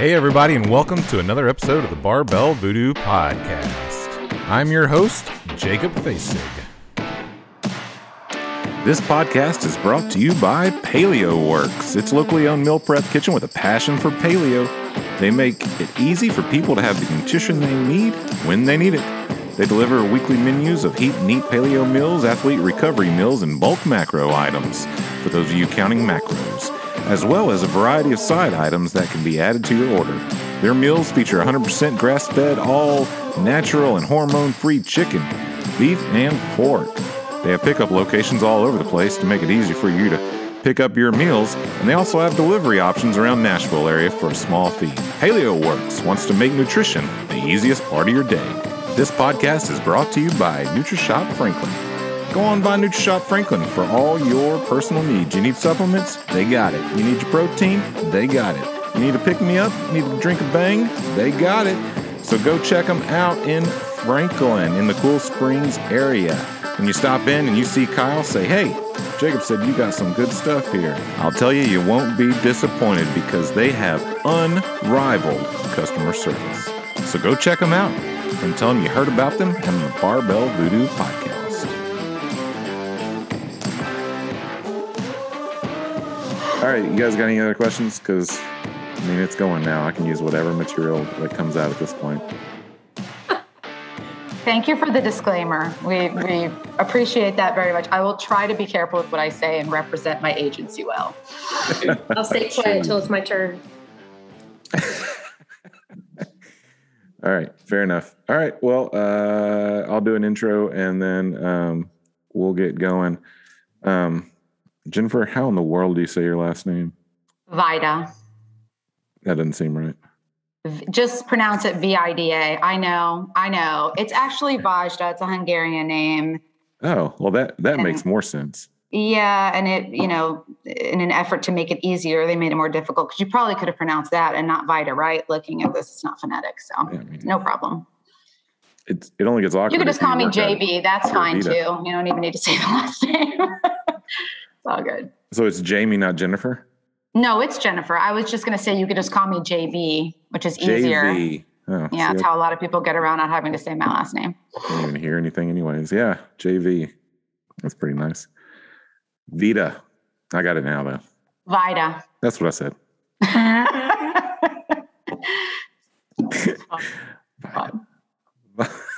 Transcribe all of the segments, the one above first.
Hey, everybody, and welcome to another episode of the Barbell Voodoo Podcast. I'm your host, Jacob Facig. This podcast is brought to you by Paleo Works. It's locally owned meal prep kitchen with a passion for paleo. They make it easy for people to have the nutrition they need when they need it. They deliver weekly menus of heat and eat paleo meals, athlete recovery meals, and bulk macro items for those of you counting macros, as well as a variety of side items that can be added to your order. Their meals feature 100% grass fed, all natural and hormone free chicken, beef, and pork. They have pickup locations all over the place to make it easy for you to pick up your meals, and they also have delivery options around Nashville area for a small fee. Paleo Works wants to make nutrition the easiest part of your day. This podcast is brought to you by NutriShop Franklin. Go on by NutriShop Franklin for all your personal needs. You need supplements? They got it. You need your protein? They got it. You need to pick me up? You need to drink a bang? They got it. So go check them out in Franklin in the Cool Springs area. When you stop in and you see Kyle, say, hey, Jacob said you got some good stuff here. I'll tell you, you won't be disappointed because they have unrivaled customer service. So go check them out and tell them you heard about them on the Barbell Voodoo podcast. All right, you guys got any other questions? Because, I mean, it's going now. I can use whatever material that comes out at this point. Thank you for the disclaimer. We, we appreciate that very much. I will try to be careful with what I say and represent my agency well. I'll stay quiet until it's my turn. All right, fair enough. All right, well, uh, I'll do an intro and then um, we'll get going. Um, Jennifer, how in the world do you say your last name? Vida. That doesn't seem right. Just pronounce it V I D A. I know, I know. It's actually Vajda. It's a Hungarian name. Oh, well, that that Yeah. makes more sense. Yeah, and it, you know, in an effort to make it easier, they made it more difficult because you probably could have pronounced that and not Vida, right? Looking at this, it's not phonetic, so Yeah, I mean, no problem. it's it only gets awkward. You could if just call me work at it. JV. That's fine Vida. too. You don't even need to say the last name. It's all good. So it's Jamie, not Jennifer. No, it's Jennifer. I was just going to say you could just call me JV, which is easier. JV. Oh, Yeah, that's how a lot of people get around not having to say my last name. I can't even hear anything, anyways. Yeah, JV. That's pretty nice. Vita. I got it now, though. Vida. That's what I said.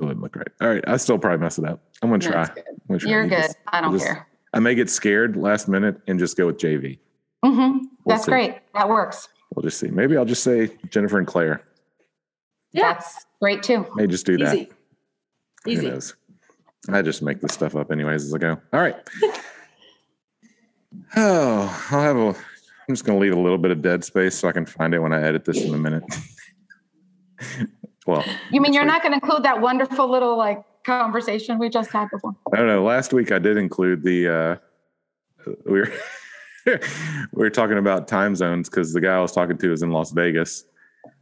Still didn't look right. All right, I still probably mess it up. I'm gonna try. Good. I'm gonna try. You're You good. just- I don't just- care. I may get scared last minute and just go with JV. hmm We'll That's see. great. That works. We'll just see. Maybe I'll just say Jennifer and Claire. Yeah, That's great too. May just do that. easy. Who knows? I just make this stuff up anyways as I go. All right. oh, I'll have a. I'm just going to leave a little bit of dead space so I can find it when I edit this in a minute. well, You mean you're not going to include that wonderful little like conversation we just had before? I don't know. Last week I did include the. uh We were we were talking about time zones because the guy I was talking to is in Las Vegas,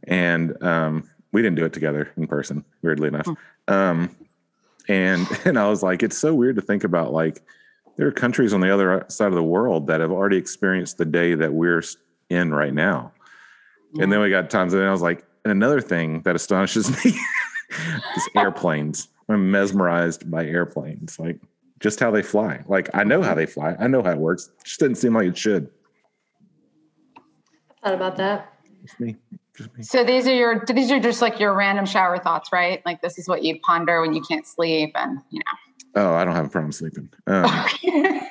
and um, we didn't do it together in person. Weirdly enough, um, and and I was like, it's so weird to think about like there are countries on the other side of the world that have already experienced the day that we're in right now, and then we got times, and I was like, and another thing that astonishes me is airplanes. I'm mesmerized by airplanes, like just how they fly. Like I know how they fly, I know how it works. It just didn't seem like it should. Thought about that. Just me, just me. So these are your these are just like your random shower thoughts, right? Like this is what you ponder when you can't sleep, and you Oh, I don't have a problem sleeping. Um,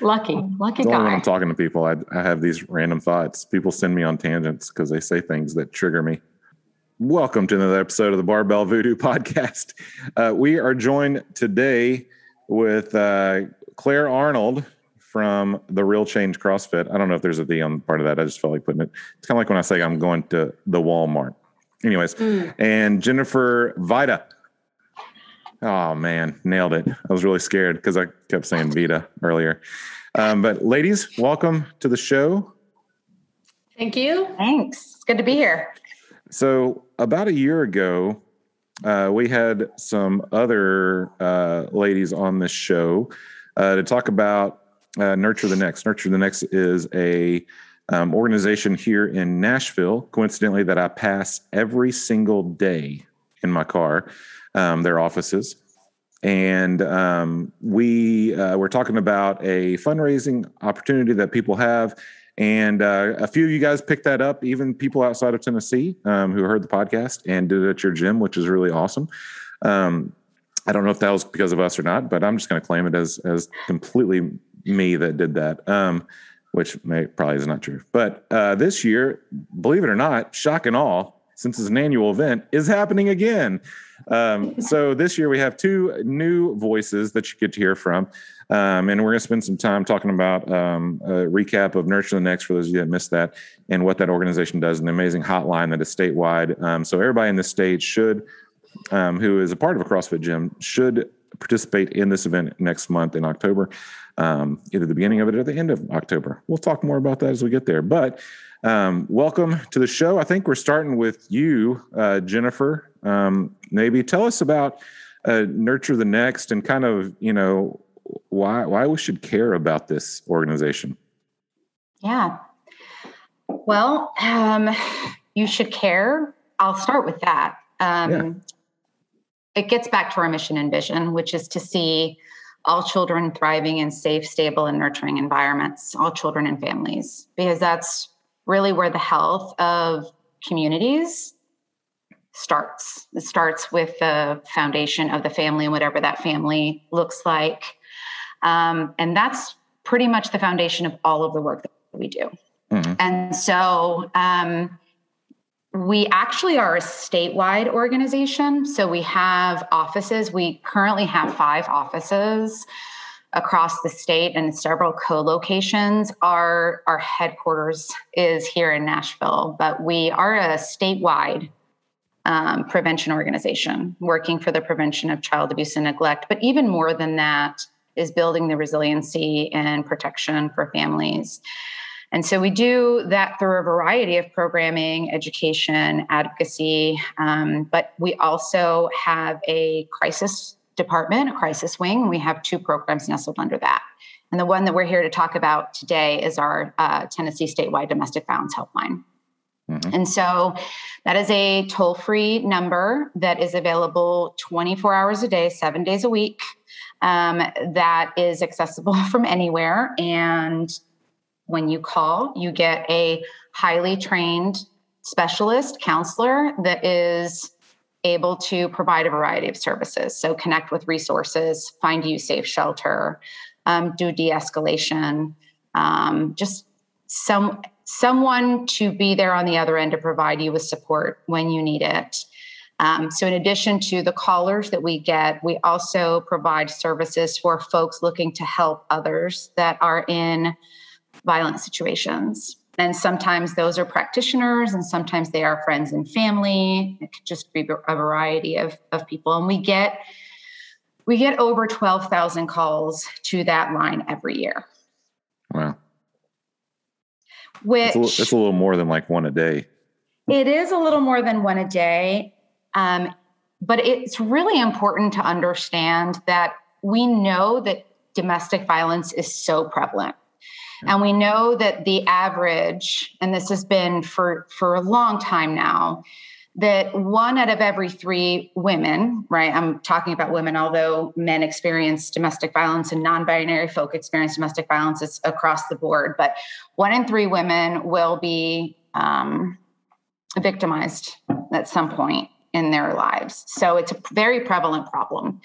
lucky, lucky only when. I'm talking to people, I, I have these random thoughts. People send me on tangents because they say things that trigger me. Welcome to another episode of the Barbell Voodoo Podcast. Uh, we are joined today with uh, Claire Arnold from the Real Change CrossFit. I don't know if there's a D on part of that. I just felt like putting it. It's kind of like when I say I'm going to the Walmart. Anyways, Mm. and Jennifer Vida. Oh man, nailed it. I was really scared because I kept saying Vita earlier. Um, but ladies, welcome to the show. Thank you. Thanks. It's good to be here. So about a year ago, uh, we had some other uh, ladies on this show uh, to talk about uh, Nurture the Next. Nurture the Next is a um, organization here in Nashville, coincidentally, that I pass every single day in my car, um, their offices. And um, we uh, we're talking about a fundraising opportunity that people have. And uh, a few of you guys picked that up, even people outside of Tennessee um, who heard the podcast and did it at your gym, which is really awesome. Um, I don't know if that was because of us or not, but I'm just going to claim it as as completely me that did that. Um, which may probably is not true. But uh, this year, believe it or not, shock and all, since it's an annual event, is happening again. Um, so this year we have two new voices that you get to hear from. Um, and we're going to spend some time talking about um, a recap of Nurture the Next for those of you that missed that and what that organization does, an amazing hotline that is statewide. Um, so everybody in the state should, um, who is a part of a CrossFit gym, should participate in this event next month in October um, either the beginning of it or the end of October. We'll talk more about that as we get there. But um, welcome to the show. I think we're starting with you, uh, Jennifer. Um, maybe tell us about uh, Nurture the Next and kind of you know why why we should care about this organization. Yeah. Well, um, you should care. I'll start with that. Um, yeah. It gets back to our mission and vision, which is to see all children thriving in safe, stable, and nurturing environments, all children and families, because that's really where the health of communities starts. It starts with the foundation of the family and whatever that family looks like. Um, and that's pretty much the foundation of all of the work that we do. Mm-hmm. And so, um, we actually are a statewide organization. So we have offices. We currently have five offices across the state and several co-locations. Our our headquarters is here in Nashville, but we are a statewide um, prevention organization working for the prevention of child abuse and neglect. But even more than that is building the resiliency and protection for families. And so we do that through a variety of programming, education, advocacy, um, but we also have a crisis department, a crisis wing. We have two programs nestled under that. And the one that we're here to talk about today is our uh, Tennessee statewide domestic violence helpline. Mm-hmm. And so that is a toll free number that is available 24 hours a day, seven days a week, um, that is accessible from anywhere. And when you call, you get a highly trained specialist counselor that is able to provide a variety of services. So, connect with resources, find you safe shelter, um, do de escalation, um, just some someone to be there on the other end to provide you with support when you need it. Um, so, in addition to the callers that we get, we also provide services for folks looking to help others that are in violent situations. And sometimes those are practitioners, and sometimes they are friends and family. It could just be a variety of, of people. And we get we get over 12,000 calls to that line every year. Wow. Which it's a, it's a little more than like one a day. It is a little more than one a day. Um, but it's really important to understand that we know that domestic violence is so prevalent and we know that the average, and this has been for, for a long time now, that one out of every three women, right? I'm talking about women, although men experience domestic violence and non binary folk experience domestic violence, it's across the board. But one in three women will be um, victimized at some point in their lives. So it's a very prevalent problem.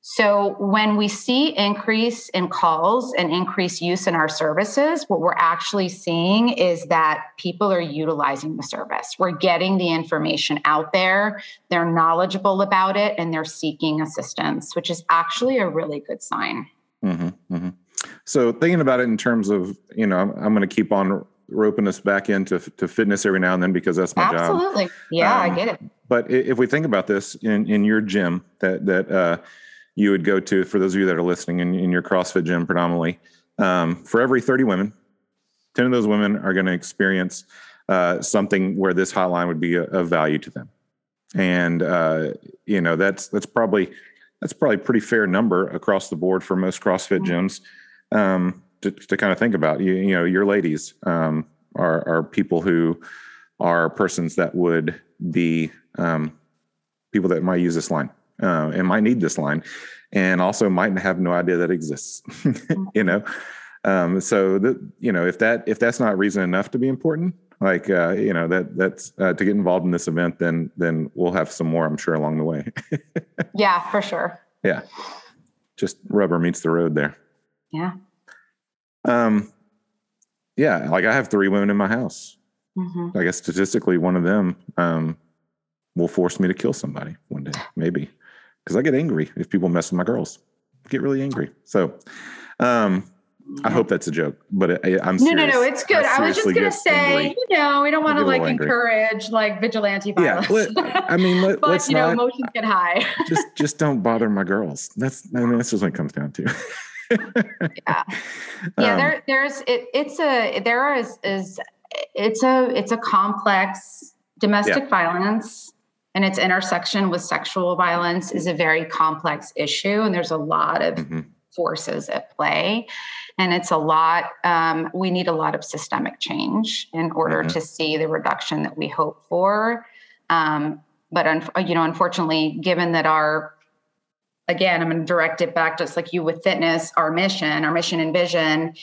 So when we see increase in calls and increased use in our services, what we're actually seeing is that people are utilizing the service. We're getting the information out there, they're knowledgeable about it, and they're seeking assistance, which is actually a really good sign. Mm-hmm, mm-hmm. So thinking about it in terms of, you know, I'm, I'm going to keep on roping us back into to fitness every now and then because that's my Absolutely. job. Absolutely. Yeah, um, I get it. But if we think about this in, in your gym that, that, uh, you would go to for those of you that are listening in, in your CrossFit gym predominantly. Um, for every 30 women, 10 of those women are going to experience uh, something where this hotline would be of value to them. And uh, you know that's that's probably that's probably a pretty fair number across the board for most CrossFit gyms. um, to, to kind of think about. You, you know, your ladies um, are are people who are persons that would be um, people that might use this line uh, and might need this line, and also might have no idea that exists. you know, um, so that you know if that if that's not reason enough to be important, like uh, you know that that's uh, to get involved in this event, then then we'll have some more, I'm sure, along the way. yeah, for sure. Yeah, just rubber meets the road there. Yeah. Um, yeah, like I have three women in my house. Mm-hmm. I guess statistically, one of them um, will force me to kill somebody one day, maybe, because I get angry if people mess with my girls. I get really angry. So, um, I hope that's a joke, but I, am no, no, no. It's good. I, I was just gonna say, angry. you know, we don't want to like encourage like vigilante violence. Yeah, let, I mean, let, but you know, emotions get high. just, just don't bother my girls. That's, I mean, that's just what it comes down to. yeah, yeah. Um, there, there's, it, it's a, there is, is, it's a, it's a complex domestic yeah. violence and its intersection with sexual violence is a very complex issue, and there's a lot of mm-hmm. forces at play and it's a lot um, we need a lot of systemic change in order mm-hmm. to see the reduction that we hope for um, but un- you know unfortunately given that our again i'm going to direct it back just like you with fitness our mission our mission and vision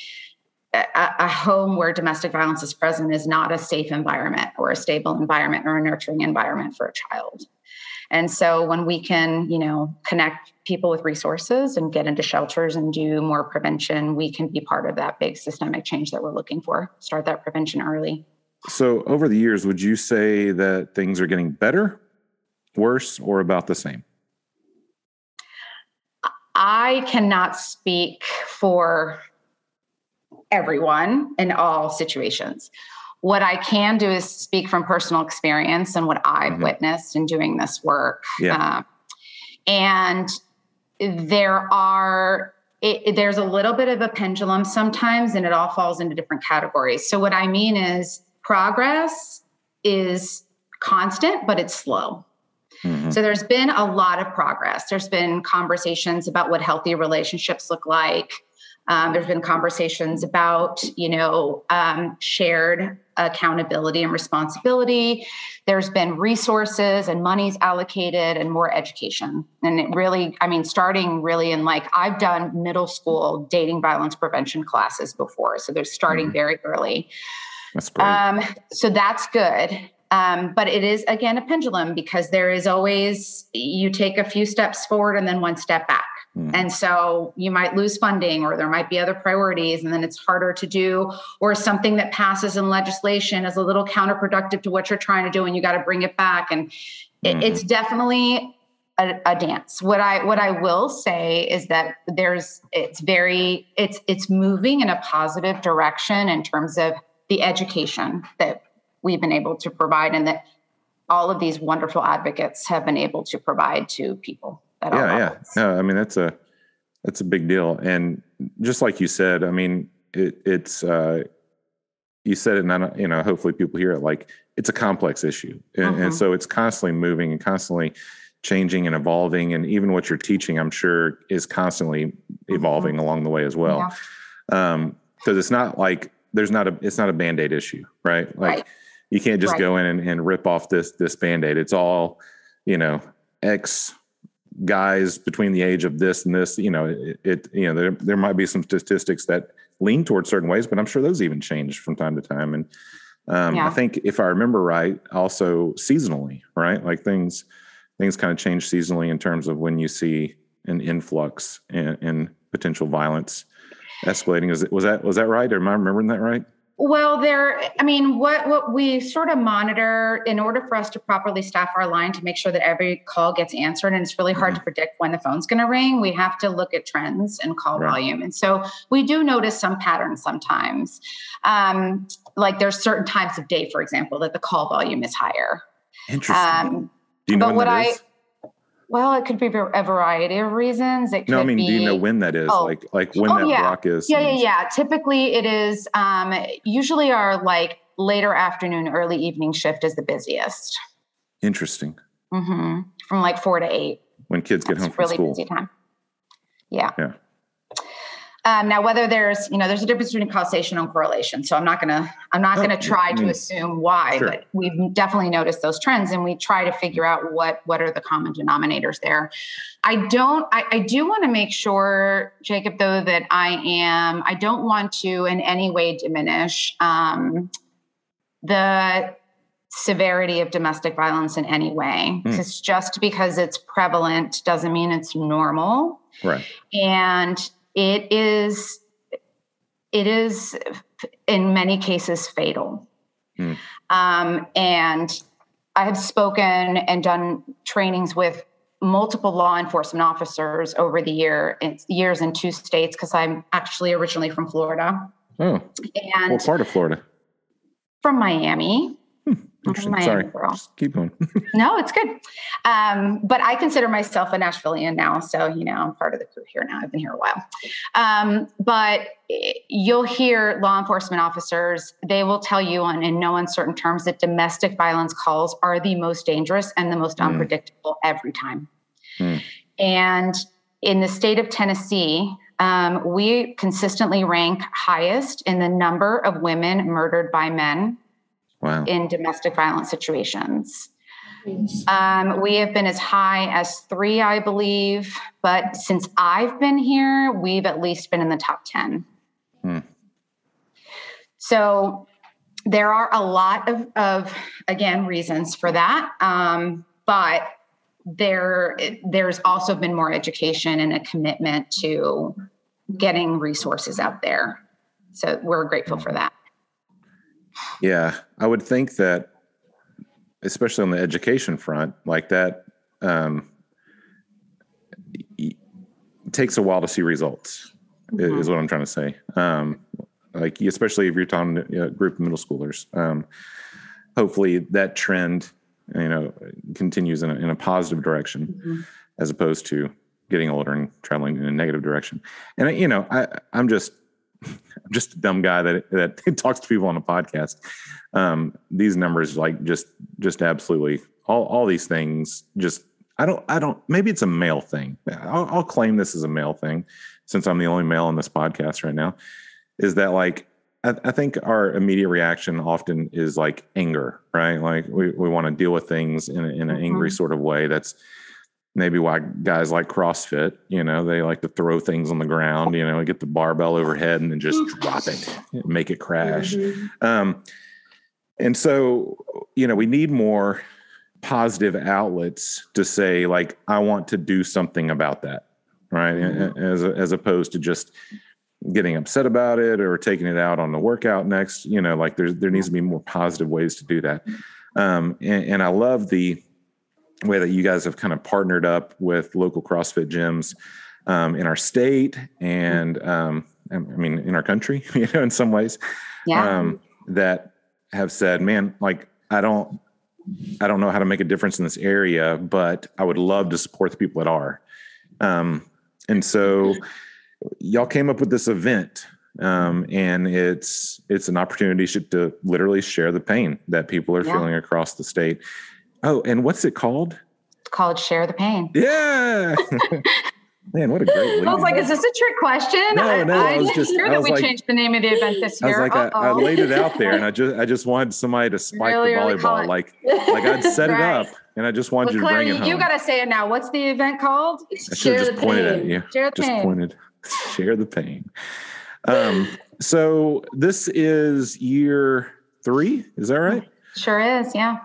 a, a home where domestic violence is present is not a safe environment or a stable environment or a nurturing environment for a child and so when we can, you know, connect people with resources and get into shelters and do more prevention, we can be part of that big systemic change that we're looking for. Start that prevention early. So over the years, would you say that things are getting better, worse, or about the same? I cannot speak for everyone in all situations. What I can do is speak from personal experience and what I've mm-hmm. witnessed in doing this work. Yeah. Uh, and there are it, there's a little bit of a pendulum sometimes and it all falls into different categories so what i mean is progress is constant but it's slow mm-hmm. so there's been a lot of progress there's been conversations about what healthy relationships look like um, there's been conversations about, you know, um, shared accountability and responsibility. There's been resources and monies allocated and more education. And it really, I mean, starting really in like, I've done middle school dating violence prevention classes before. So they're starting mm-hmm. very early. That's great. Um, so that's good. Um, but it is, again, a pendulum because there is always, you take a few steps forward and then one step back. Mm. And so you might lose funding or there might be other priorities and then it's harder to do or something that passes in legislation is a little counterproductive to what you're trying to do and you got to bring it back and it, mm. it's definitely a, a, dance. What I what I will say is that there's it's very it's it's moving in a positive direction in terms of the education that we've been able to provide and that all of these wonderful advocates have been able to provide to people yeah, yeah. No, I mean that's a that's a big deal. And just like you said, I mean, it, it's uh, you said it, and I, you know, hopefully people hear it. Like it's a complex issue, and, and uh-huh. so it's constantly moving and constantly changing and evolving. And even what you're teaching, I'm sure, is constantly uh-huh. evolving along the way as well. Yeah. Um, because it's not like there's not a it's not a band-aid issue, right? Like right. you can't just right. go in and, and rip off this this band-aid. It's all, you know, X guys between the age of this and this, you know, it, it, you know, there, there might be some statistics that lean towards certain ways, but I'm sure those even change from time to time. And um, yeah. I think if I remember right, also seasonally, right? Like things, things kind of change seasonally in terms of when you see an influx in, in potential violence escalating. Is it, was that, was that right? Or am I remembering that right? Well, there, I mean, what, what we sort of monitor in order for us to properly staff our line to make sure that every call gets answered, and it's really hard mm-hmm. to predict when the phone's going to ring, we have to look at trends and call right. volume. And so we do notice some patterns sometimes. Um, like there's certain times of day, for example, that the call volume is higher. Interesting. Um, do you know but what I, is? Well, it could be a variety of reasons. It no, I mean, be, do you know when that is? Oh, like, like when oh, that yeah. block is? Yeah, yeah, yeah. Typically, it is um, usually our like later afternoon, early evening shift is the busiest. Interesting. Mm-hmm. From like four to eight. When kids get That's home from really school. busy time. Yeah. Yeah. Um, now, whether there's, you know, there's a difference between causation and correlation. So I'm not gonna, I'm not Oh, gonna try I to assume why, sure. but we've definitely noticed those trends, and we try to figure out what what are the common denominators there. I don't, I, I do want to make sure, Jacob, though, that I am, I don't want to in any way diminish um, the severity of domestic violence in any way. Mm. Just because it's prevalent doesn't mean it's normal Right. and it is it is in many cases fatal Hmm. um, and i have spoken and done trainings with multiple law enforcement officers over the year years in two states because i'm actually originally from florida Oh, and what part of Florida? from miami Interesting. Sorry. keep going. No, it's good. Um, but I consider myself a Nashvilleian now. So, you know, I'm part of the crew here now. I've been here a while. Um, but you'll hear law enforcement officers, they will tell you on in no uncertain terms that domestic violence calls are the most dangerous and the most Mm. unpredictable every time. Mm. And in the state of Tennessee, um, we consistently rank highest in the number of women murdered by men Wow. in domestic violence situations. Um, we have been as high as three, I believe, but since I've been here, we've at least been in the top 10. Hmm. So there are a lot of, of again, reasons for that. Um, but there, there's also been more education and a commitment to getting resources out there. So we're grateful for that. Yeah, I would think that, especially on the education front, like that, um, takes a while to see results. Mhm. Is what I'm trying to say. Um, like especially if you're talking to a group of middle schoolers. Um, hopefully, that trend, you know, continues in a, in a positive direction, Mhm. as opposed to getting older and traveling in a negative direction. And I- you know, I, I'm just I'm just a dumb guy that that talks to people on a podcast. Um, these numbers, like, just just absolutely all all these things. Just I don't I don't. Maybe it's a male thing. I'll, I'll claim this as a male thing, since I'm the only male on this podcast right now. Is that like I, I think our immediate reaction often is like anger, right? Like we, we want to deal with things in, in an angry Mhm. sort of way. That's maybe why guys like CrossFit, you know, they like to throw things on the ground, you know, get the barbell overhead and then just drop it, make it crash. Mhm. Um, and so, you know, we need more positive outlets to say, like, I want to do something about that, right? Mhm. As, as opposed to just getting upset about it or taking it out on the workout next, you know, like there's, there needs to be more positive ways to do that. Um, and, and I love the way that you guys have kind of partnered up with local CrossFit gyms um, in our state and, um, I mean, in our country, you know, in some ways Yeah. um, that have said, "Man, like I don't, I don't know how to make a difference in this area, but I would love to support the people that are." Um, and so, y'all came up with this event, um, and it's it's an opportunity to literally share the pain that people are Yeah. feeling across the state. Oh, and what's it called? it's called Share the Pain. Yeah. Man, what a great lead. I was like, is this a trick question? No, no, I was didn't just- hear I that we like- changed the name of the event this year. I was like, I, I laid it out there, and I just, I just wanted somebody to spike Really, the volleyball, it- like, like I'd set it up, and I just wanted But you to Claire, bring it you, home. you got to say it now. What's the event called? I should Share have the just pointed at pain. you. Share the Just pain. pointed. Share the pain. Um, so this is year three. Is that right? Sure is. Yeah.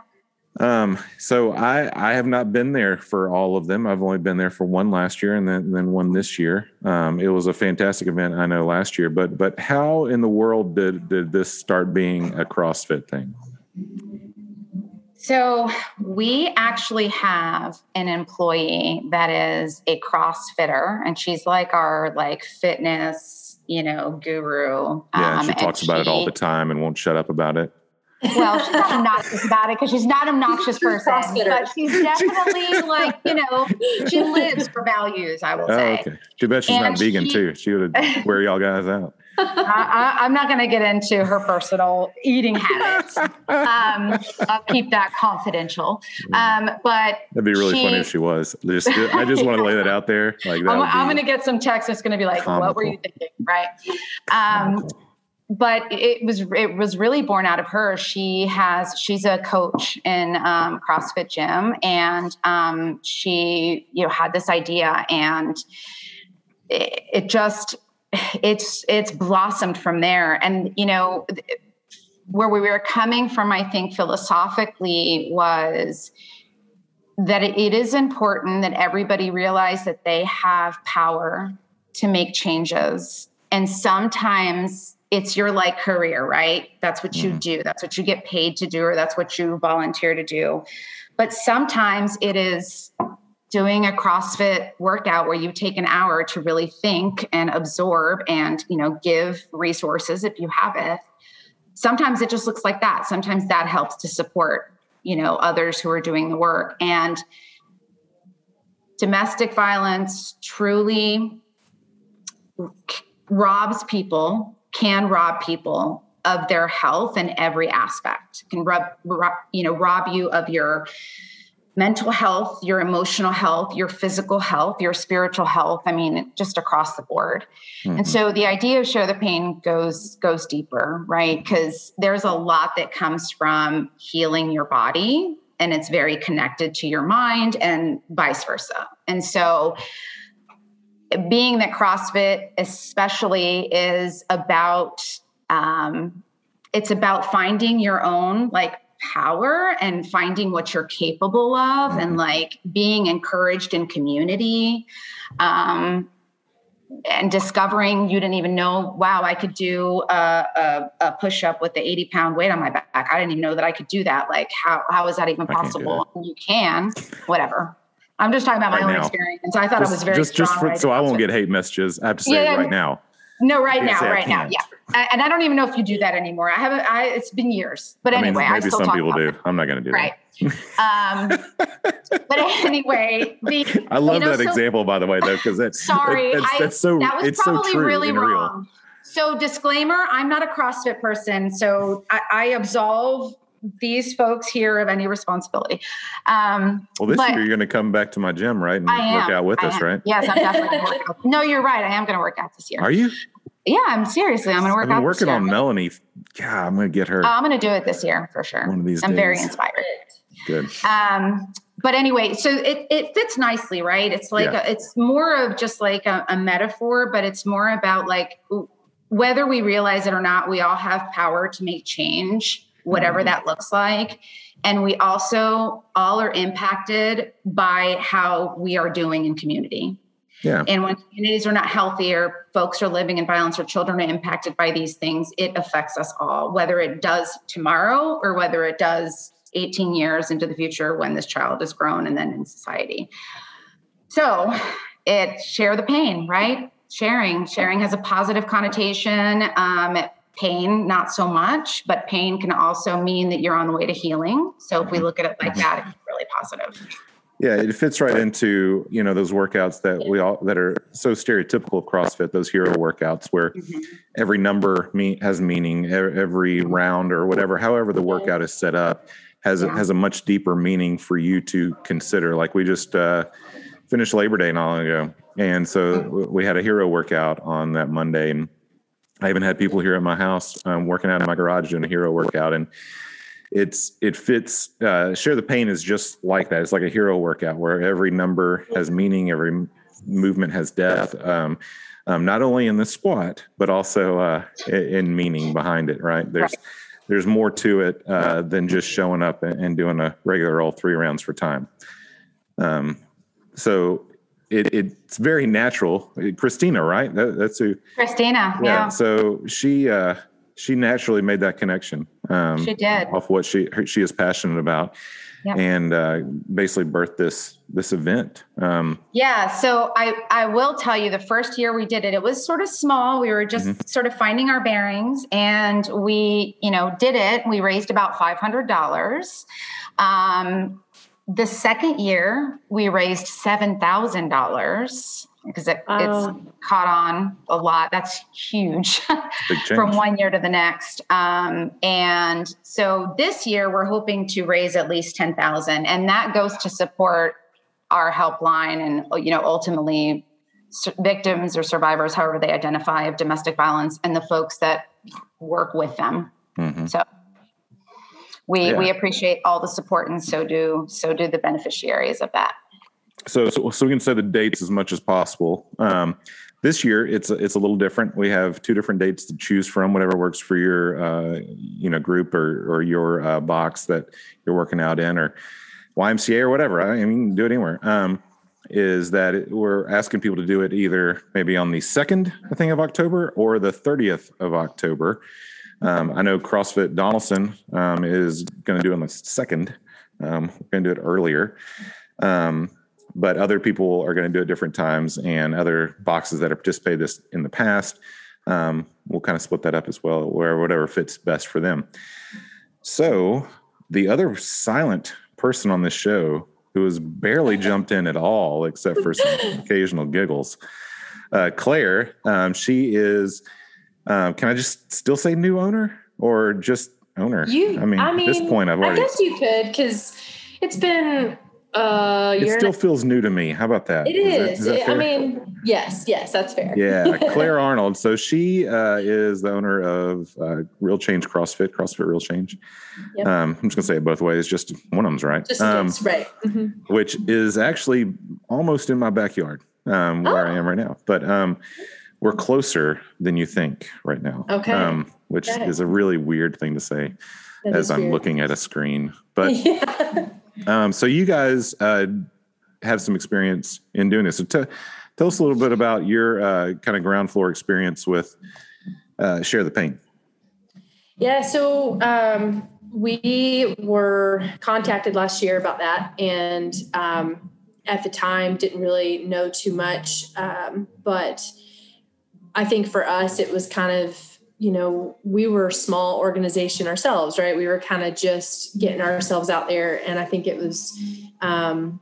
Um, so I I have not been there for all of them. I've only been there for one last year and then then one this year. Um, it was a fantastic event I know last year, but but how in the world did did this start being a CrossFit thing? So we actually have an employee that is a CrossFitter, and she's like our like fitness, you know, guru. Yeah, Um, she and talks about it all the time and won't shut up about it. Well, she's not obnoxious about it because she's not an obnoxious person, but she's definitely like, you know, she lives for values, I will Oh, say. okay. Too bad she's And not vegan she- too. She would wear y'all guys out. I, I, I'm not going to get into her personal eating habits. Um, I'll keep that confidential. Um, but That'd be really funny if she was. Just, I just want to lay that out there. Like that. I'm, I'm going to get some text that's going to be like, "What were you thinking?" Right? Um, but it was it was really born out of her. She has she's a coach in um, CrossFit gym, and um, she you know had this idea, and it, it just it's it's blossomed from there. And you know where we were coming from, I think philosophically was that it, it is important that everybody realize that they have power to make changes and sometimes it's your like career right? That's what you Mhm. do. That's what you get paid to do or that's what you volunteer to do. But sometimes it is doing a crossfit workout where you take an hour to really think and absorb and you know give resources if you have it. Sometimes it just looks like that. Sometimes that helps to support you know others who are doing the work. And domestic violence truly robs people can rob people of their health in every aspect. Can rob, rob you know rob you of your mental health your emotional health your physical health your spiritual health i mean just across the board. And Mhm. so the idea of share the pain goes goes deeper right? Because there's a lot that comes from healing your body and it's very connected to your mind and vice versa. And so being that CrossFit especially is about um, it's about finding your own like power and finding what you're capable of and like being encouraged in community um, and discovering you didn't even know wow i could do a, a, a push-up with the 80 pound weight on my back. I didn't even know that i could do that. Like how, how is that even possible? You can whatever i'm just talking about my own now. experience i thought just, i was very just, just for, so I won't get hate messages. I have to say Yeah, it right now. No, right now, right now, yeah. And I don't even know if you do that anymore. I haven't. I it's been years, but I mean, anyway, I, maybe still some people do. I'm not going to do that. Right. Um, but anyway, the. I love you know, that so- example, by the way, though, because that's Sorry, that's, I- that's so that was it's so probably true really and real. wrong. So, disclaimer: I'm not a CrossFit person, so I, I absolve these folks here of any responsibility. Um, Well, this year you're going to come back to my gym, right, and I am. work out with I us, am. right? Yes, I'm definitely going to work out. No, you're right. I am going to work out this year. Are you? yeah, I'm seriously. I'm going to work I've been out. working on Melanie. God, I'm going to get her Oh, I'm going to do it this year for sure. one of these I'm very inspired. Good. Um, but anyway, so it, it fits nicely, right? It's like Yeah. a, it's more of just like a, a metaphor, but it's more about like whether we realize it or not, we all have power to make change, whatever Mhm. that looks like. And we also all are impacted by how we are doing in community. Yeah. And when communities are not healthy or folks are living in violence or children are impacted by these things, it affects us all, whether it does tomorrow or whether it does 18 years into the future when this child is grown and then in society. So it share the pain, right? Sharing. Sharing has a positive connotation. Um, pain, not so much, but pain can also mean that you're on the way to healing. So if we look at it like that, it's really positive. Yeah, it fits right into you know those workouts that we all that are so stereotypical of CrossFit, those hero workouts where Mhm. every number me, has meaning, every round or whatever, however the workout is set up, has a, Yeah. has a much deeper meaning for you to consider. Like we just uh, finished Labor Day not long ago, and so we had a hero workout on that Monday, and I even had people here at my house um, working out in my garage doing a hero workout, and it's it fits. Uh, Share the pain is just like that. It's like a hero workout where every number has meaning, every movement has depth. Um, um, not only in the squat, but also uh, in meaning behind it. Right? There's there's more to it uh, than just showing up and, and doing a regular old three rounds for time. Um, so it, it's very natural. Christina, right? That, that's who. Christina, yeah, So she uh, she naturally made that connection. Um, she did. off what she her, she is passionate about. Yep. and uh, basically birthed this this event. Um, Yeah, so I I will tell you the first year we did it, it was sort of small. We were just Mhm. sort of finding our bearings, and we you know did it. We raised about five hundred dollars. Um, the second year we raised seven thousand dollars because it, Wow. it's caught on a lot. That's huge. from one year to the next. Um, and so this year we're hoping to raise at least 10,000 and that goes to support our helpline and, you know, ultimately victims or survivors, however they identify of domestic violence and the folks that work with them. Mhm. So we, Yeah. we appreciate all the support and so do, so do the beneficiaries of that. So, so, so we can set the dates as much as possible. Um, this year, it's a, it's a little different. We have two different dates to choose from, whatever works for your uh, you know group or or your uh, box that you're working out in, or YMCA or whatever. I mean, do it anywhere. Um, is that it, we're asking people to do it either maybe on the second, I think, of October or the thirtieth of October. Um, I know CrossFit Donelson um, is going to do it on the second. Um, we're going to do it earlier. Um, but other people are going to do it different times and other boxes that have participated this in the past um, we'll kind of split that up as well where whatever fits best for them so the other silent person on this show who has barely jumped in at all except for some occasional giggles uh, claire um, she is um, can i just still say new owner or just owner You, i mean, at this point i've already. I guess you could because it's been uh, it still feels new to me how about that It that- is. that It- I mean, yes, yes, that's fair. Yeah, Claire Arnold. So she uh, is the owner of uh, Real Change CrossFit, CrossFit Real Change. Yep. Um, I'm just gonna say it both ways. Just one of them's right. Just Um, yes, right. Mhm. which is actually almost in my backyard um, where I Oh. am right now. But um, we're closer than you think right now. Okay. Um, which Okay. is a really weird thing to say That as I'm weird. looking at a screen. But yeah. um, so you guys uh, have some experience in doing this. So t- tell us a little bit about your uh, kind of ground floor experience with uh, Share the Pain. Yeah, so um, we were contacted last year about that, and um, at the time didn't really know too much. Um, but I think for us, it was kind of you know we were a small organization ourselves, right? We were kind of just getting ourselves out there, and I think it was. Um,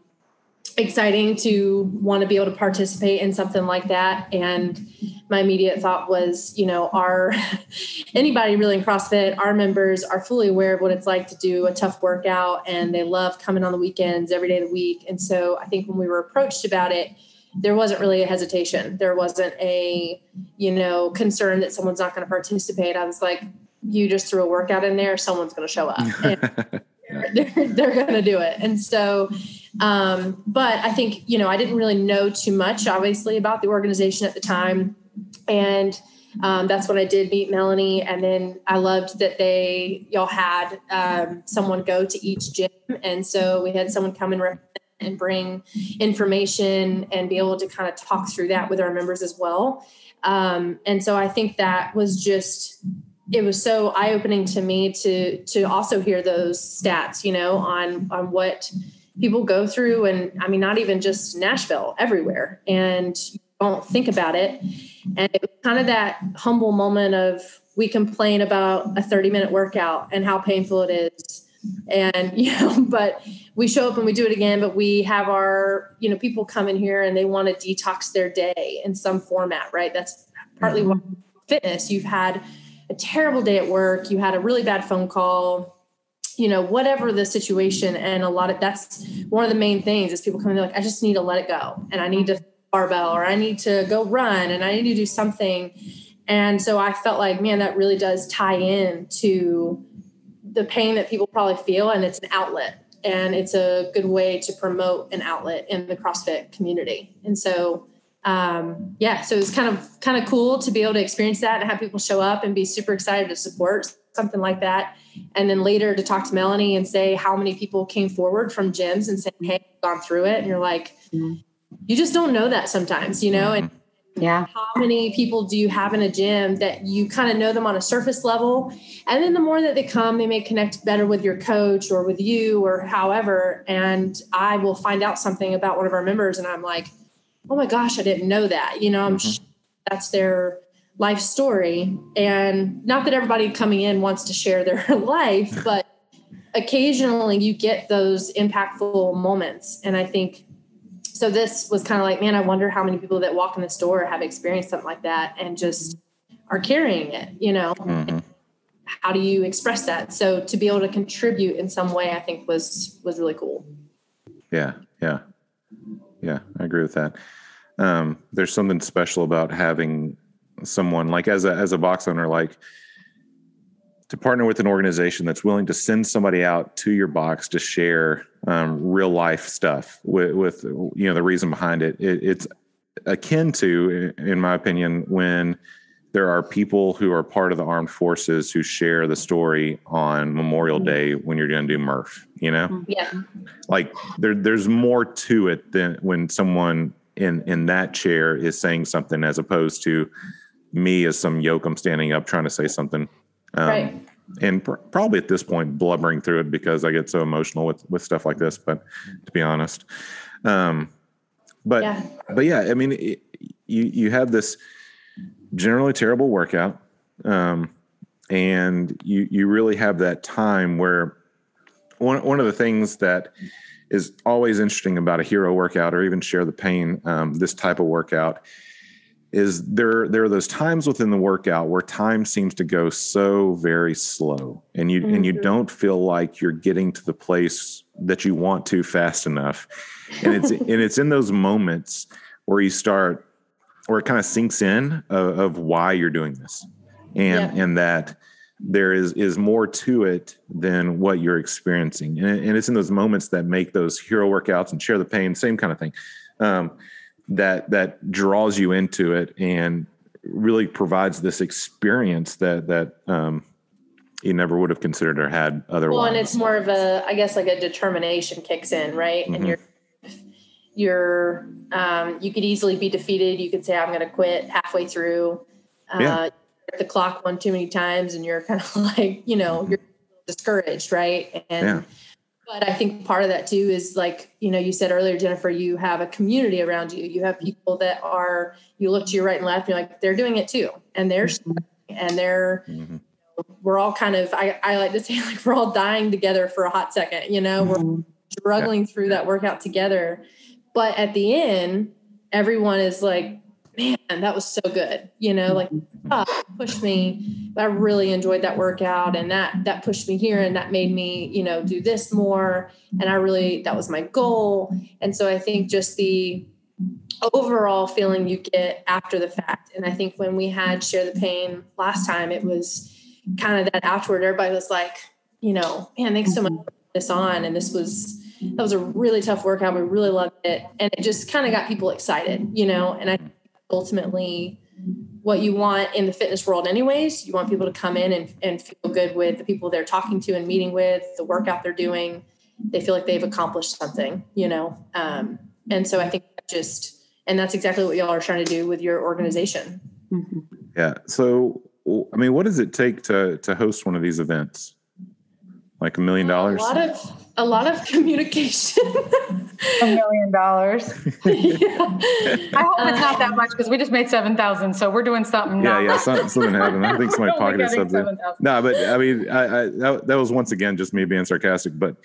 exciting to want to be able to participate in something like that and my immediate thought was you know our anybody really in CrossFit, our members are fully aware of what it's like to do a tough workout and they love coming on the weekends every day of the week. And so I think when we were approached about it, there wasn't really a hesitation. There wasn't a, you know, concern that someone's not going to participate. I was like, you just threw a workout in there, someone's going to show up. They're, they're going to do it. And so, um, but I think, you know, I didn't really know too much, obviously, about the organization at the time. And um, that's when I did meet Melanie. And then I loved that they, y'all had um, someone go to each gym. And so we had someone come and represent and bring information and be able to kind of talk through that with our members as well. Um, and so I think that was just, it was so eye opening to me to, to also hear those stats, you know, on, on what people go through. And I mean, not even just Nashville, everywhere. And don't think about it. And it was kind of that humble moment of we complain about a 30 minute workout and how painful it is. And, you know, but we show up and we do it again, but we have our, you know, people come in here and they want to detox their day in some format, right? That's partly mm-hmm. why fitness. You've had a terrible day at work, you had a really bad phone call, you know, whatever the situation. And a lot of that's one of the main things is people come in, they're like, I just need to let it go and I need to barbell or I need to go run and I need to do something. And so I felt like, man, that really does tie in to the pain that people probably feel. And it's an outlet and it's a good way to promote an outlet in the CrossFit community. And so, um, yeah, so it's kind of, kind of cool to be able to experience that and have people show up and be super excited to support something like that. And then later to talk to Melanie and say how many people came forward from gyms and saying, Hey, I've gone through it. And you're like, you just don't know that sometimes, you know, and Yeah. How many people do you have in a gym that you kind of know them on a surface level? And then the more that they come, they may connect better with your coach or with you or however. And I will find out something about one of our members and I'm like, oh my gosh, I didn't know that. You know, I'm mm-hmm. that's their life story. And not that everybody coming in wants to share their life, but occasionally you get those impactful moments. And I think so this was kind of like, man, I wonder how many people that walk in the store have experienced something like that and just are carrying it, you know? Mm-hmm. How do you express that? So to be able to contribute in some way, I think was was really cool. Yeah, yeah. Yeah, I agree with that. Um, there's something special about having someone like as a as a box owner, like to partner with an organization that's willing to send somebody out to your box to share um, real life stuff with, with, you know the reason behind it. it. It's akin to, in my opinion, when there are people who are part of the armed forces who share the story on Memorial Day when you're going to do Murph. You know, mm-hmm. yeah, like there there's more to it than when someone in in that chair is saying something as opposed to me as some yoke I'm standing up trying to say something um, right. And pr- probably at this point, blubbering through it because I get so emotional with with stuff like this. But to be honest, um, but yeah. but yeah, I mean, it, you you have this generally terrible workout, um, and you you really have that time where one one of the things that is always interesting about a hero workout or even share the pain um, this type of workout is there there are those times within the workout where time seems to go so very slow and you mm-hmm. and you mm-hmm. don't feel like you're getting to the place that you want to fast enough and it's and it's in those moments where you start where it kind of sinks in of, of why you're doing this and yeah. and that there is is more to it than what you're experiencing and, and it's in those moments that make those hero workouts and share the pain same kind of thing um, that that draws you into it and really provides this experience that that um, you never would have considered or had otherwise. Well, and it's more of a, I guess, like a determination kicks in, right? Mm-hmm. And you're, you're, um, you could easily be defeated. You could say, "I'm going to quit" halfway through. Uh, yeah. The clock one too many times, and you're kind of like, you know, mm-hmm. you're discouraged, right? And yeah. But I think part of that too is like, you know, you said earlier, Jennifer, you have a community around you. You have people that are, you look to your right and left, and you're like, they're doing it too. And they're, mm-hmm. and they're, mm-hmm. we're all kind of, I, I like to say, like, we're all dying together for a hot second, you know, mm-hmm. we're struggling yeah. through that workout together. But at the end, everyone is like, man, that was so good. You know, like oh, pushed me. I really enjoyed that workout and that that pushed me here and that made me, you know, do this more. And I really that was my goal. And so I think just the overall feeling you get after the fact. And I think when we had share the pain last time, it was kind of that afterward, everybody was like, you know, man, thanks so much mm-hmm. for this on. And this was that was a really tough workout. We really loved it. And it just kind of got people excited, you know, and I ultimately what you want in the fitness world anyways you want people to come in and, and feel good with the people they're talking to and meeting with the workout they're doing. They feel like they've accomplished something you know? Um, and so i think just and that's exactly what y'all are trying to do with your organization. Mm-hmm. yeah. So i mean what does it take to to host one of these events like a million dollars a lot of a lot of communication. a million dollars. I hope it's not that much because we just made seven thousand, so we're doing something. Yeah, yeah, something, something happened. I think somebody pocketed something. No, but I mean, I, I that, that was once again just me being sarcastic, but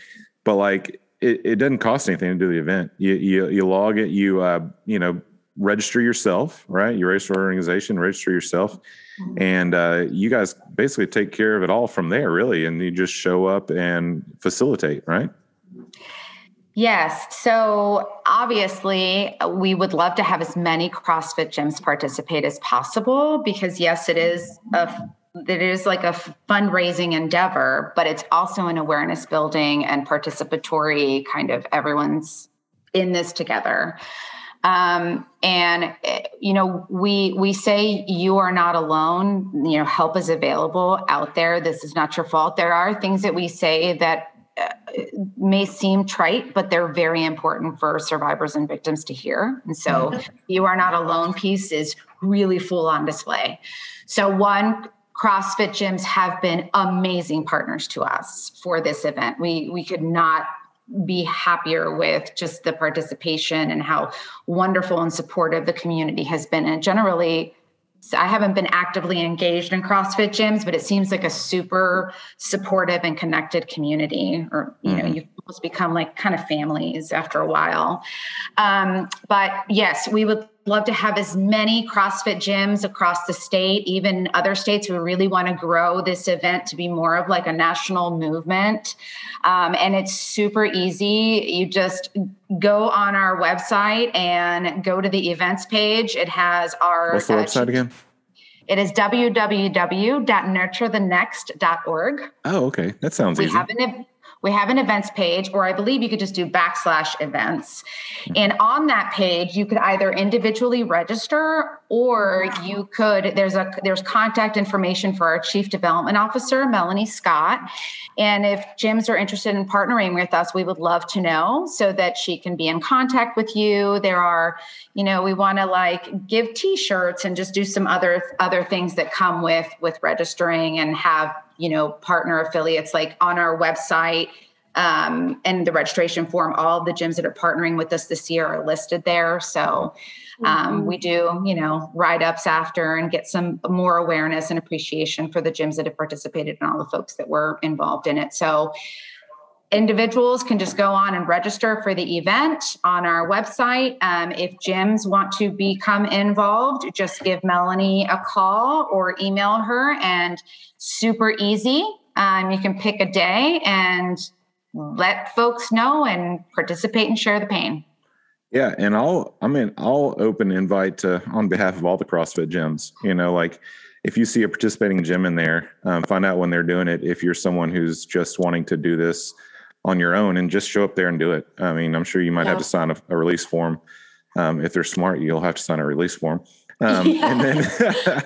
but like it, it doesn't cost anything to do the event. You you, you log it, you uh, you know register yourself, right? You register organization, register yourself, mm-hmm. and uh, you guys basically take care of it all from there, really, and you just show up and facilitate, right? Yes. So obviously, we would love to have as many CrossFit gyms participate as possible because, yes, it is a it is like a fundraising endeavor, but it's also an awareness building and participatory kind of everyone's in this together. Um, and you know, we we say you are not alone. You know, help is available out there. This is not your fault. There are things that we say that uh, may seem trite, but they're very important for survivors and victims to hear. And so, mm-hmm. you are not alone piece is really full on display. So, one, CrossFit gyms have been amazing partners to us for this event. We we could not be happier with just the participation and how wonderful and supportive the community has been. And generally, I haven't been actively engaged in CrossFit gyms, but it seems like a super supportive and connected community. Or you know, mm-hmm. you almost become like kind of families after a while. Um, but yes, we would love to have as many CrossFit gyms across the state, even other states. We really want to grow this event to be more of like a national movement. Um, and it's super easy. You just go on our website and go to the events page. It has our. What's the uh, website again? It is www.nurturethenext.org. Oh, okay. That sounds we easy. Have an, we have an events page, or I believe you could just do backslash events. Mm-hmm. And on that page, you could either individually register or you could, there's a there's contact information for our chief development officer, Melanie Scott. And if gyms are interested in partnering with us, we would love to know so that she can be in contact with you. There are, you know, we want to like give t-shirts and just do some other other things that come with with registering and have you know partner affiliates like on our website um, and the registration form all the gyms that are partnering with us this year are listed there so um, mm-hmm. we do you know write-ups after and get some more awareness and appreciation for the gyms that have participated and all the folks that were involved in it so individuals can just go on and register for the event on our website. Um, if gyms want to become involved, just give Melanie a call or email her, and super easy. Um, you can pick a day and let folks know and participate and share the pain. Yeah, and I'll I mean I'll open invite to on behalf of all the CrossFit gyms. You know, like if you see a participating gym in there, um, find out when they're doing it. If you're someone who's just wanting to do this on your own and just show up there and do it. I mean, I'm sure you might yeah. have to sign a, a release form. Um, if they're smart, you'll have to sign a release form. Um, yeah. and then,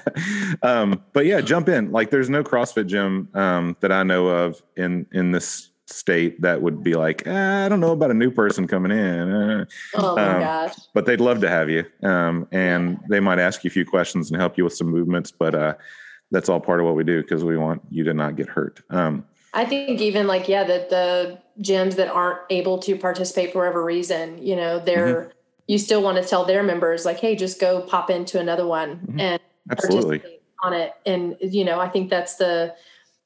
um, but yeah, jump in. Like, there's no CrossFit gym um, that I know of in in this state that would be like, eh, I don't know about a new person coming in. Uh, oh my um, gosh! But they'd love to have you, um, and they might ask you a few questions and help you with some movements. But uh, that's all part of what we do because we want you to not get hurt. Um, I think even like yeah, that the gyms that aren't able to participate for whatever reason, you know, they're mm-hmm. you still want to tell their members like, hey, just go pop into another one mm-hmm. and absolutely on it. And you know, I think that's the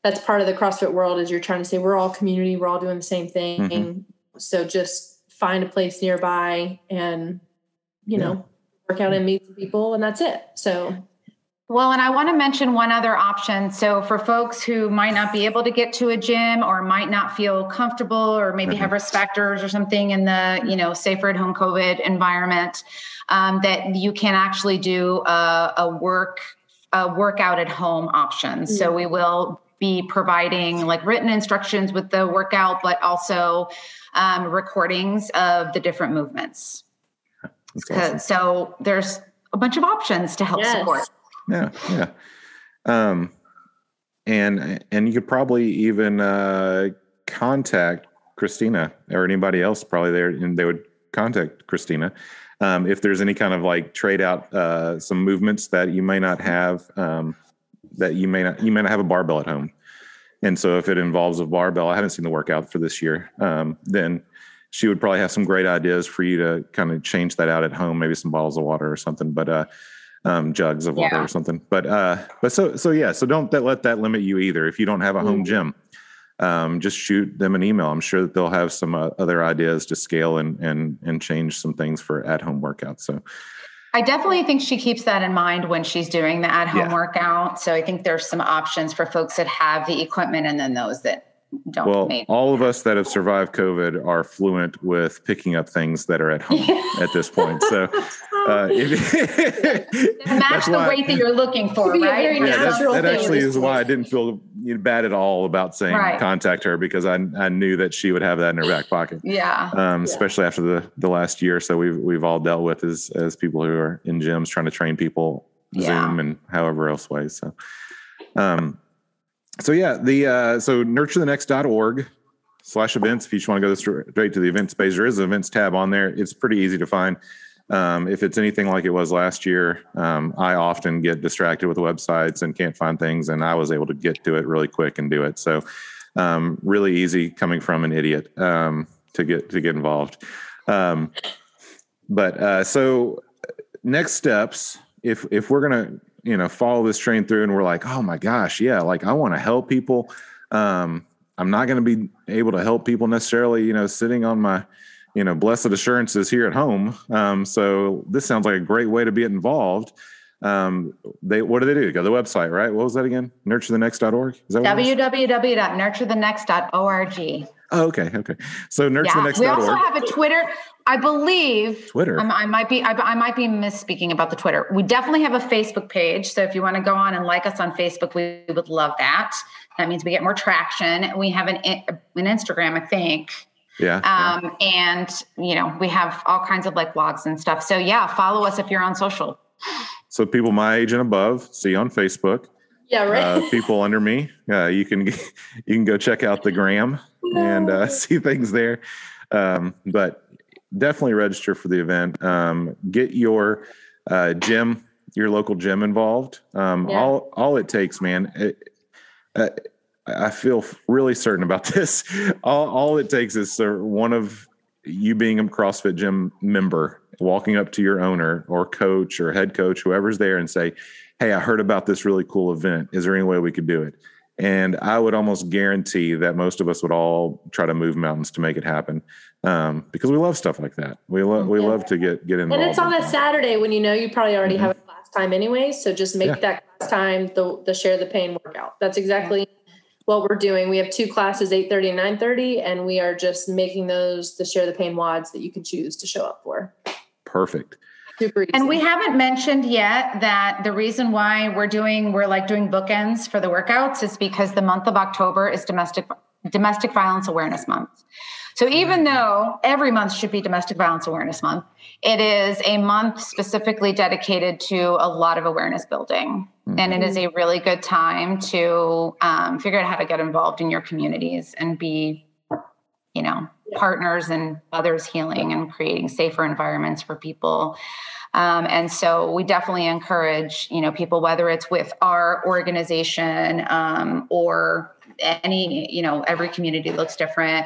that's part of the CrossFit world is you're trying to say we're all community, we're all doing the same thing. Mm-hmm. So just find a place nearby and you yeah. know work out and meet some people and that's it. So well, and I want to mention one other option. So, for folks who might not be able to get to a gym or might not feel comfortable or maybe mm-hmm. have risk factors or something in the, you know, safer at home COVID environment, um, that you can actually do a, a, work a workout at home option. Mm-hmm. So, we will be providing like written instructions with the workout, but also um, recordings of the different movements. Awesome. So, there's a bunch of options to help yes. support yeah, yeah. Um, and and you could probably even uh, contact Christina or anybody else probably there, and they would contact Christina um, if there's any kind of like trade out uh, some movements that you may not have um, that you may not you may not have a barbell at home. And so if it involves a barbell, I haven't seen the workout for this year. Um, then she would probably have some great ideas for you to kind of change that out at home, maybe some bottles of water or something. But uh, um, jugs of water yeah. or something. But uh, but so so yeah. So don't that, let that limit you either. If you don't have a home mm. gym, um, just shoot them an email. I'm sure that they'll have some uh, other ideas to scale and and and change some things for at home workouts. So. I definitely think she keeps that in mind when she's doing the at home yeah. workout. So I think there's some options for folks that have the equipment and then those that don't well all of us that have survived covid are fluent with picking up things that are at home at this point. So uh, match the weight that you're looking for right? yeah, that, that actually is why i didn't feel bad at all about saying right. contact her because I, I knew that she would have that in her back pocket. Yeah. Um, yeah. especially after the the last year. So we've we've all dealt with as as people who are in gyms trying to train people zoom and however else ways. So um so yeah, the uh, so nurturethenext.org. slash events. If you just want to go straight to the events page, there is an events tab on there. It's pretty easy to find. Um, if it's anything like it was last year, um, I often get distracted with websites and can't find things, and I was able to get to it really quick and do it. So, um, really easy coming from an idiot um, to get to get involved. Um, but uh, so, next steps, if if we're gonna you know follow this train through, and we're like, oh my gosh, yeah, like I want to help people. Um, I'm not going to be able to help people necessarily, you know, sitting on my you know, blessed assurances here at home. Um, so this sounds like a great way to be involved. Um, they what do they do? Go to the website, right? What was that again? Nurturethenext.org. Is that www.nurturethenext.org. Oh, okay, okay. So nurturethenext.org. Yeah, we also have a Twitter. I believe Twitter. I'm, i might be I, I, might be misspeaking about the Twitter. We definitely have a Facebook page. So if you want to go on and like us on Facebook, we would love that. That means we get more traction. We have an an Instagram, I think. Yeah, um, yeah. And, you know, we have all kinds of like blogs and stuff. So, yeah, follow us if you're on social. So, people my age and above, see on Facebook. Yeah, right. Uh, people under me, uh, you can you can go check out the gram and uh, see things there. Um, but definitely register for the event. Um, get your uh, gym, your local gym involved. Um, yeah. All all it takes, man. It, uh, I feel really certain about this. All, all it takes is one of you being a CrossFit gym member, walking up to your owner or coach or head coach, whoever's there, and say, Hey, I heard about this really cool event. Is there any way we could do it? And I would almost guarantee that most of us would all try to move mountains to make it happen um, because we love stuff like that. We love we yeah. love to get get involved. And it's on a Saturday when you know you probably already mm-hmm. have a class time anyway. So just make yeah. that class time the the share the pain workout. That's exactly what we're doing. We have two classes, 8.30 and 9.30, and we are just making those the share the pain WODs that you can choose to show up for. Perfect. Super easy. And we haven't mentioned yet that the reason why we're doing we're like doing bookends for the workouts is because the month of October is domestic domestic violence awareness month. So even mm-hmm. though every month should be domestic violence awareness month, it is a month specifically dedicated to a lot of awareness building. Mm-hmm. And it is a really good time to um, figure out how to get involved in your communities and be, you know, partners and others healing and creating safer environments for people. Um, and so we definitely encourage, you know, people, whether it's with our organization um, or any, you know, every community looks different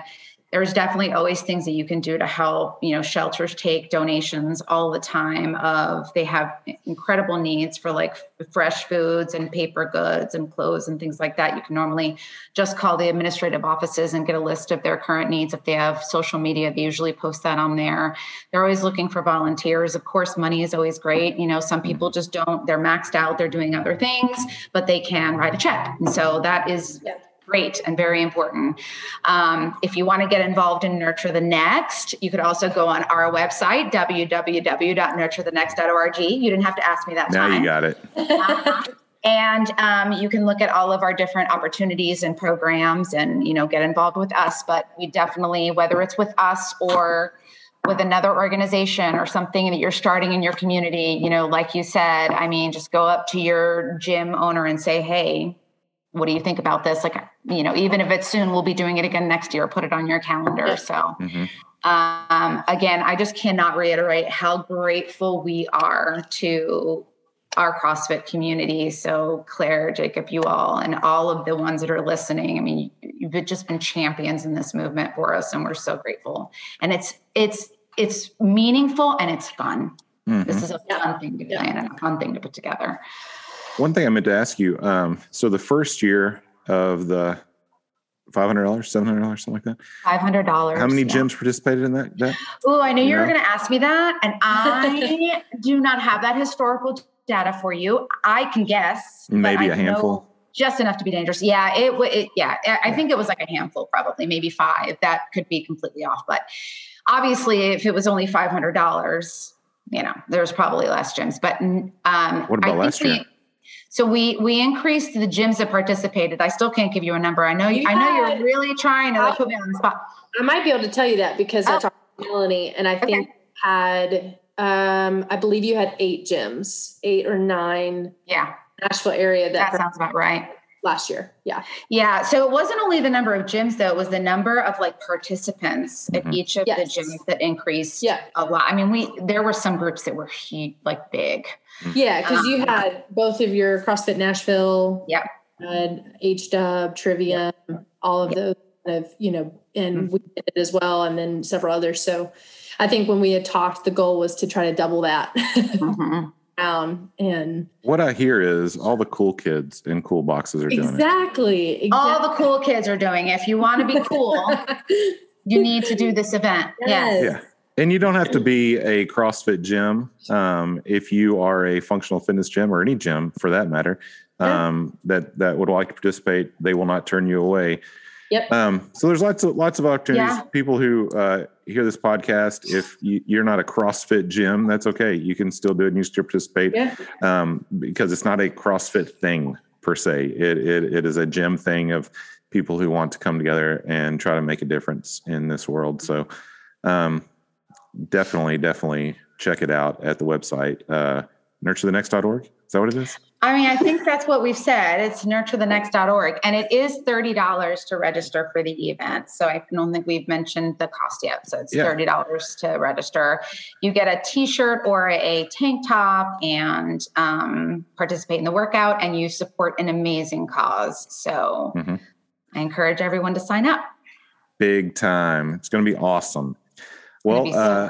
there's definitely always things that you can do to help you know shelters take donations all the time of they have incredible needs for like fresh foods and paper goods and clothes and things like that. You can normally just call the administrative offices and get a list of their current needs if they have social media. They usually post that on there. They're always looking for volunteers. Of course money is always great. You know some people just don't they're maxed out they're doing other things but they can write a check. And so that is great and very important. Um, if you want to get involved in Nurture the Next, you could also go on our website, www.nurturethenext.org. You didn't have to ask me that now time. you got it. And um, you can look at all of our different opportunities and programs and, you know, get involved with us. But we definitely, whether it's with us or with another organization or something that you're starting in your community, you know, like you said, I mean, just go up to your gym owner and say, hey, what do you think about this? Like, you know, even if it's soon, we'll be doing it again next year. Put it on your calendar. So, mm-hmm. um, again, I just cannot reiterate how grateful we are to our CrossFit community. So, Claire, Jacob, you all, and all of the ones that are listening. I mean, you've just been champions in this movement for us, and we're so grateful. And it's it's it's meaningful and it's fun. Mm-hmm. This is a fun thing to plan and a fun thing to put together. One thing I meant to ask you. Um, so the first year of the five hundred dollars, seven hundred dollars, something like that. Five hundred dollars. How many yeah. gyms participated in that? that? Oh, I knew you, you were going to ask me that, and I do not have that historical data for you. I can guess. Maybe a handful. Just enough to be dangerous. Yeah, it, it. Yeah, I think it was like a handful, probably maybe five. That could be completely off, but obviously, if it was only five hundred dollars, you know, there's probably less gyms. But um, what about last year? So we we increased the gyms that participated. I still can't give you a number. I know you, I know you're really trying to like put me on the spot. I might be able to tell you that because oh. I talked to Melanie and I okay. think had um I believe you had eight gyms, eight or nine. Yeah. Nashville area that, that sounds about right. Last year. Yeah. Yeah. So it wasn't only the number of gyms though, it was the number of like participants mm-hmm. at each of yes. the gyms that increased yeah. a lot. I mean, we there were some groups that were huge, like big. Mm-hmm. Yeah, because um, you had both of your CrossFit Nashville, yeah, and H Dub, Trivium, yep. all of yep. those kind of, you know, and mm-hmm. we did it as well, and then several others. So I think when we had talked, the goal was to try to double that. mm-hmm down and what I hear is all the cool kids in cool boxes are doing exactly, exactly. All the cool kids are doing it. If you want to be cool, you need to do this event. Yes. Yeah. And you don't have to be a CrossFit gym. Um, if you are a functional fitness gym or any gym for that matter, um, yeah. that that would like to participate, they will not turn you away. Yep. Um, so there's lots of lots of opportunities. Yeah. People who uh, hear this podcast, if you, are not a CrossFit gym, that's okay. You can still do it and you still participate yeah. um, because it's not a CrossFit thing per se. It, it it is a gym thing of people who want to come together and try to make a difference in this world. So um, definitely, definitely check it out at the website uh, nurturethenext.org. Is that what it is? I mean, I think that's what we've said. It's nurturethenext.org. And it is $30 to register for the event. So I don't think we've mentioned the cost yet. So it's yeah. $30 to register. You get a t shirt or a tank top and um, participate in the workout, and you support an amazing cause. So mm-hmm. I encourage everyone to sign up. Big time. It's going to be awesome. Well, uh,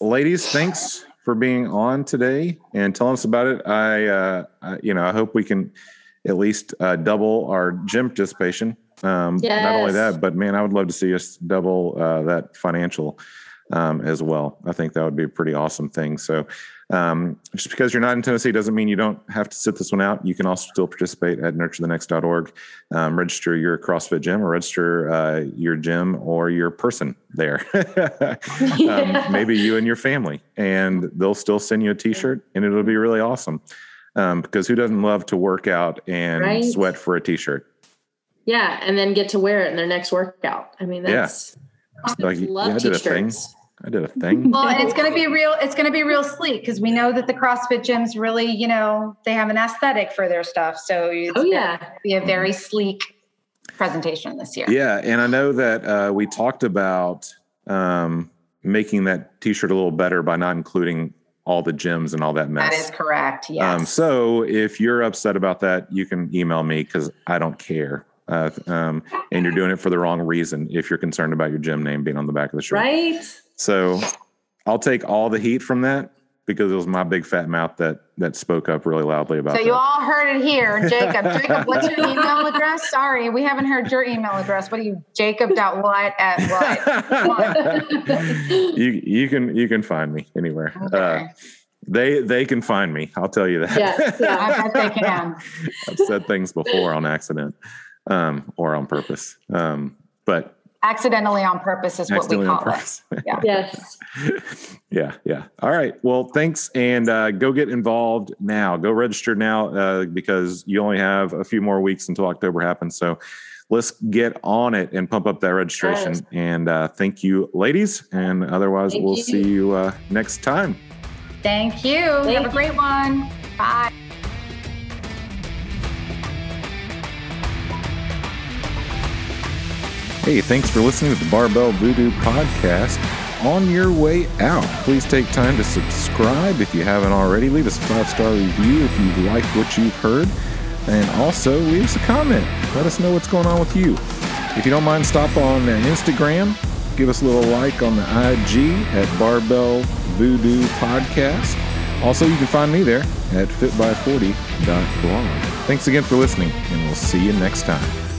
ladies, thanks for being on today and telling us about it. I, uh, I you know, I hope we can at least uh, double our gym participation. Um, yes. Not only that, but man, I would love to see us double uh, that financial um, as well. I think that would be a pretty awesome thing. So, um, just because you're not in Tennessee doesn't mean you don't have to sit this one out. You can also still participate at nurturethenext.org. Um, register your CrossFit gym or register uh, your gym or your person there. um, maybe you and your family, and they'll still send you a T-shirt, and it'll be really awesome. Um, because who doesn't love to work out and right? sweat for a T-shirt? Yeah, and then get to wear it in their next workout. I mean, that's yeah. like, love yeah, I did a thing. I did a thing. Well, and it's going to be real. It's going to be real sleek because we know that the CrossFit gyms really, you know, they have an aesthetic for their stuff. So oh yeah, be a very sleek presentation this year. Yeah, and I know that uh, we talked about um, making that T-shirt a little better by not including all the gyms and all that mess. That is correct. Yes. Um, so if you're upset about that, you can email me because I don't care. Uh, um, and you're doing it for the wrong reason if you're concerned about your gym name being on the back of the shirt. Right. So I'll take all the heat from that because it was my big fat mouth that that spoke up really loudly about. So you all heard it here, Jacob. Jacob, what's your email address? Sorry, we haven't heard your email address. What are you, Jacob? Dot what at what? you you can you can find me anywhere. Okay. Uh, they they can find me. I'll tell you that. Yes, yeah, I bet they can. I've said things before on accident um, or on purpose, um, but accidentally on purpose is what we call it. Yeah. yes. yeah. Yeah. All right. Well, thanks. And uh, go get involved now. Go register now uh, because you only have a few more weeks until October happens. So let's get on it and pump up that registration. Yes. And uh, thank you, ladies. And otherwise, thank we'll you. see you uh, next time. Thank you. Thank have you. a great one. Bye. Hey, thanks for listening to the Barbell Voodoo podcast. On your way out, please take time to subscribe if you haven't already. Leave us a five star review if you like what you've heard. And also, leave us a comment. Let us know what's going on with you. If you don't mind, stop on uh, Instagram. Give us a little like on the IG at Barbell Voodoo Podcast. Also, you can find me there at fitby40.blog. Thanks again for listening, and we'll see you next time.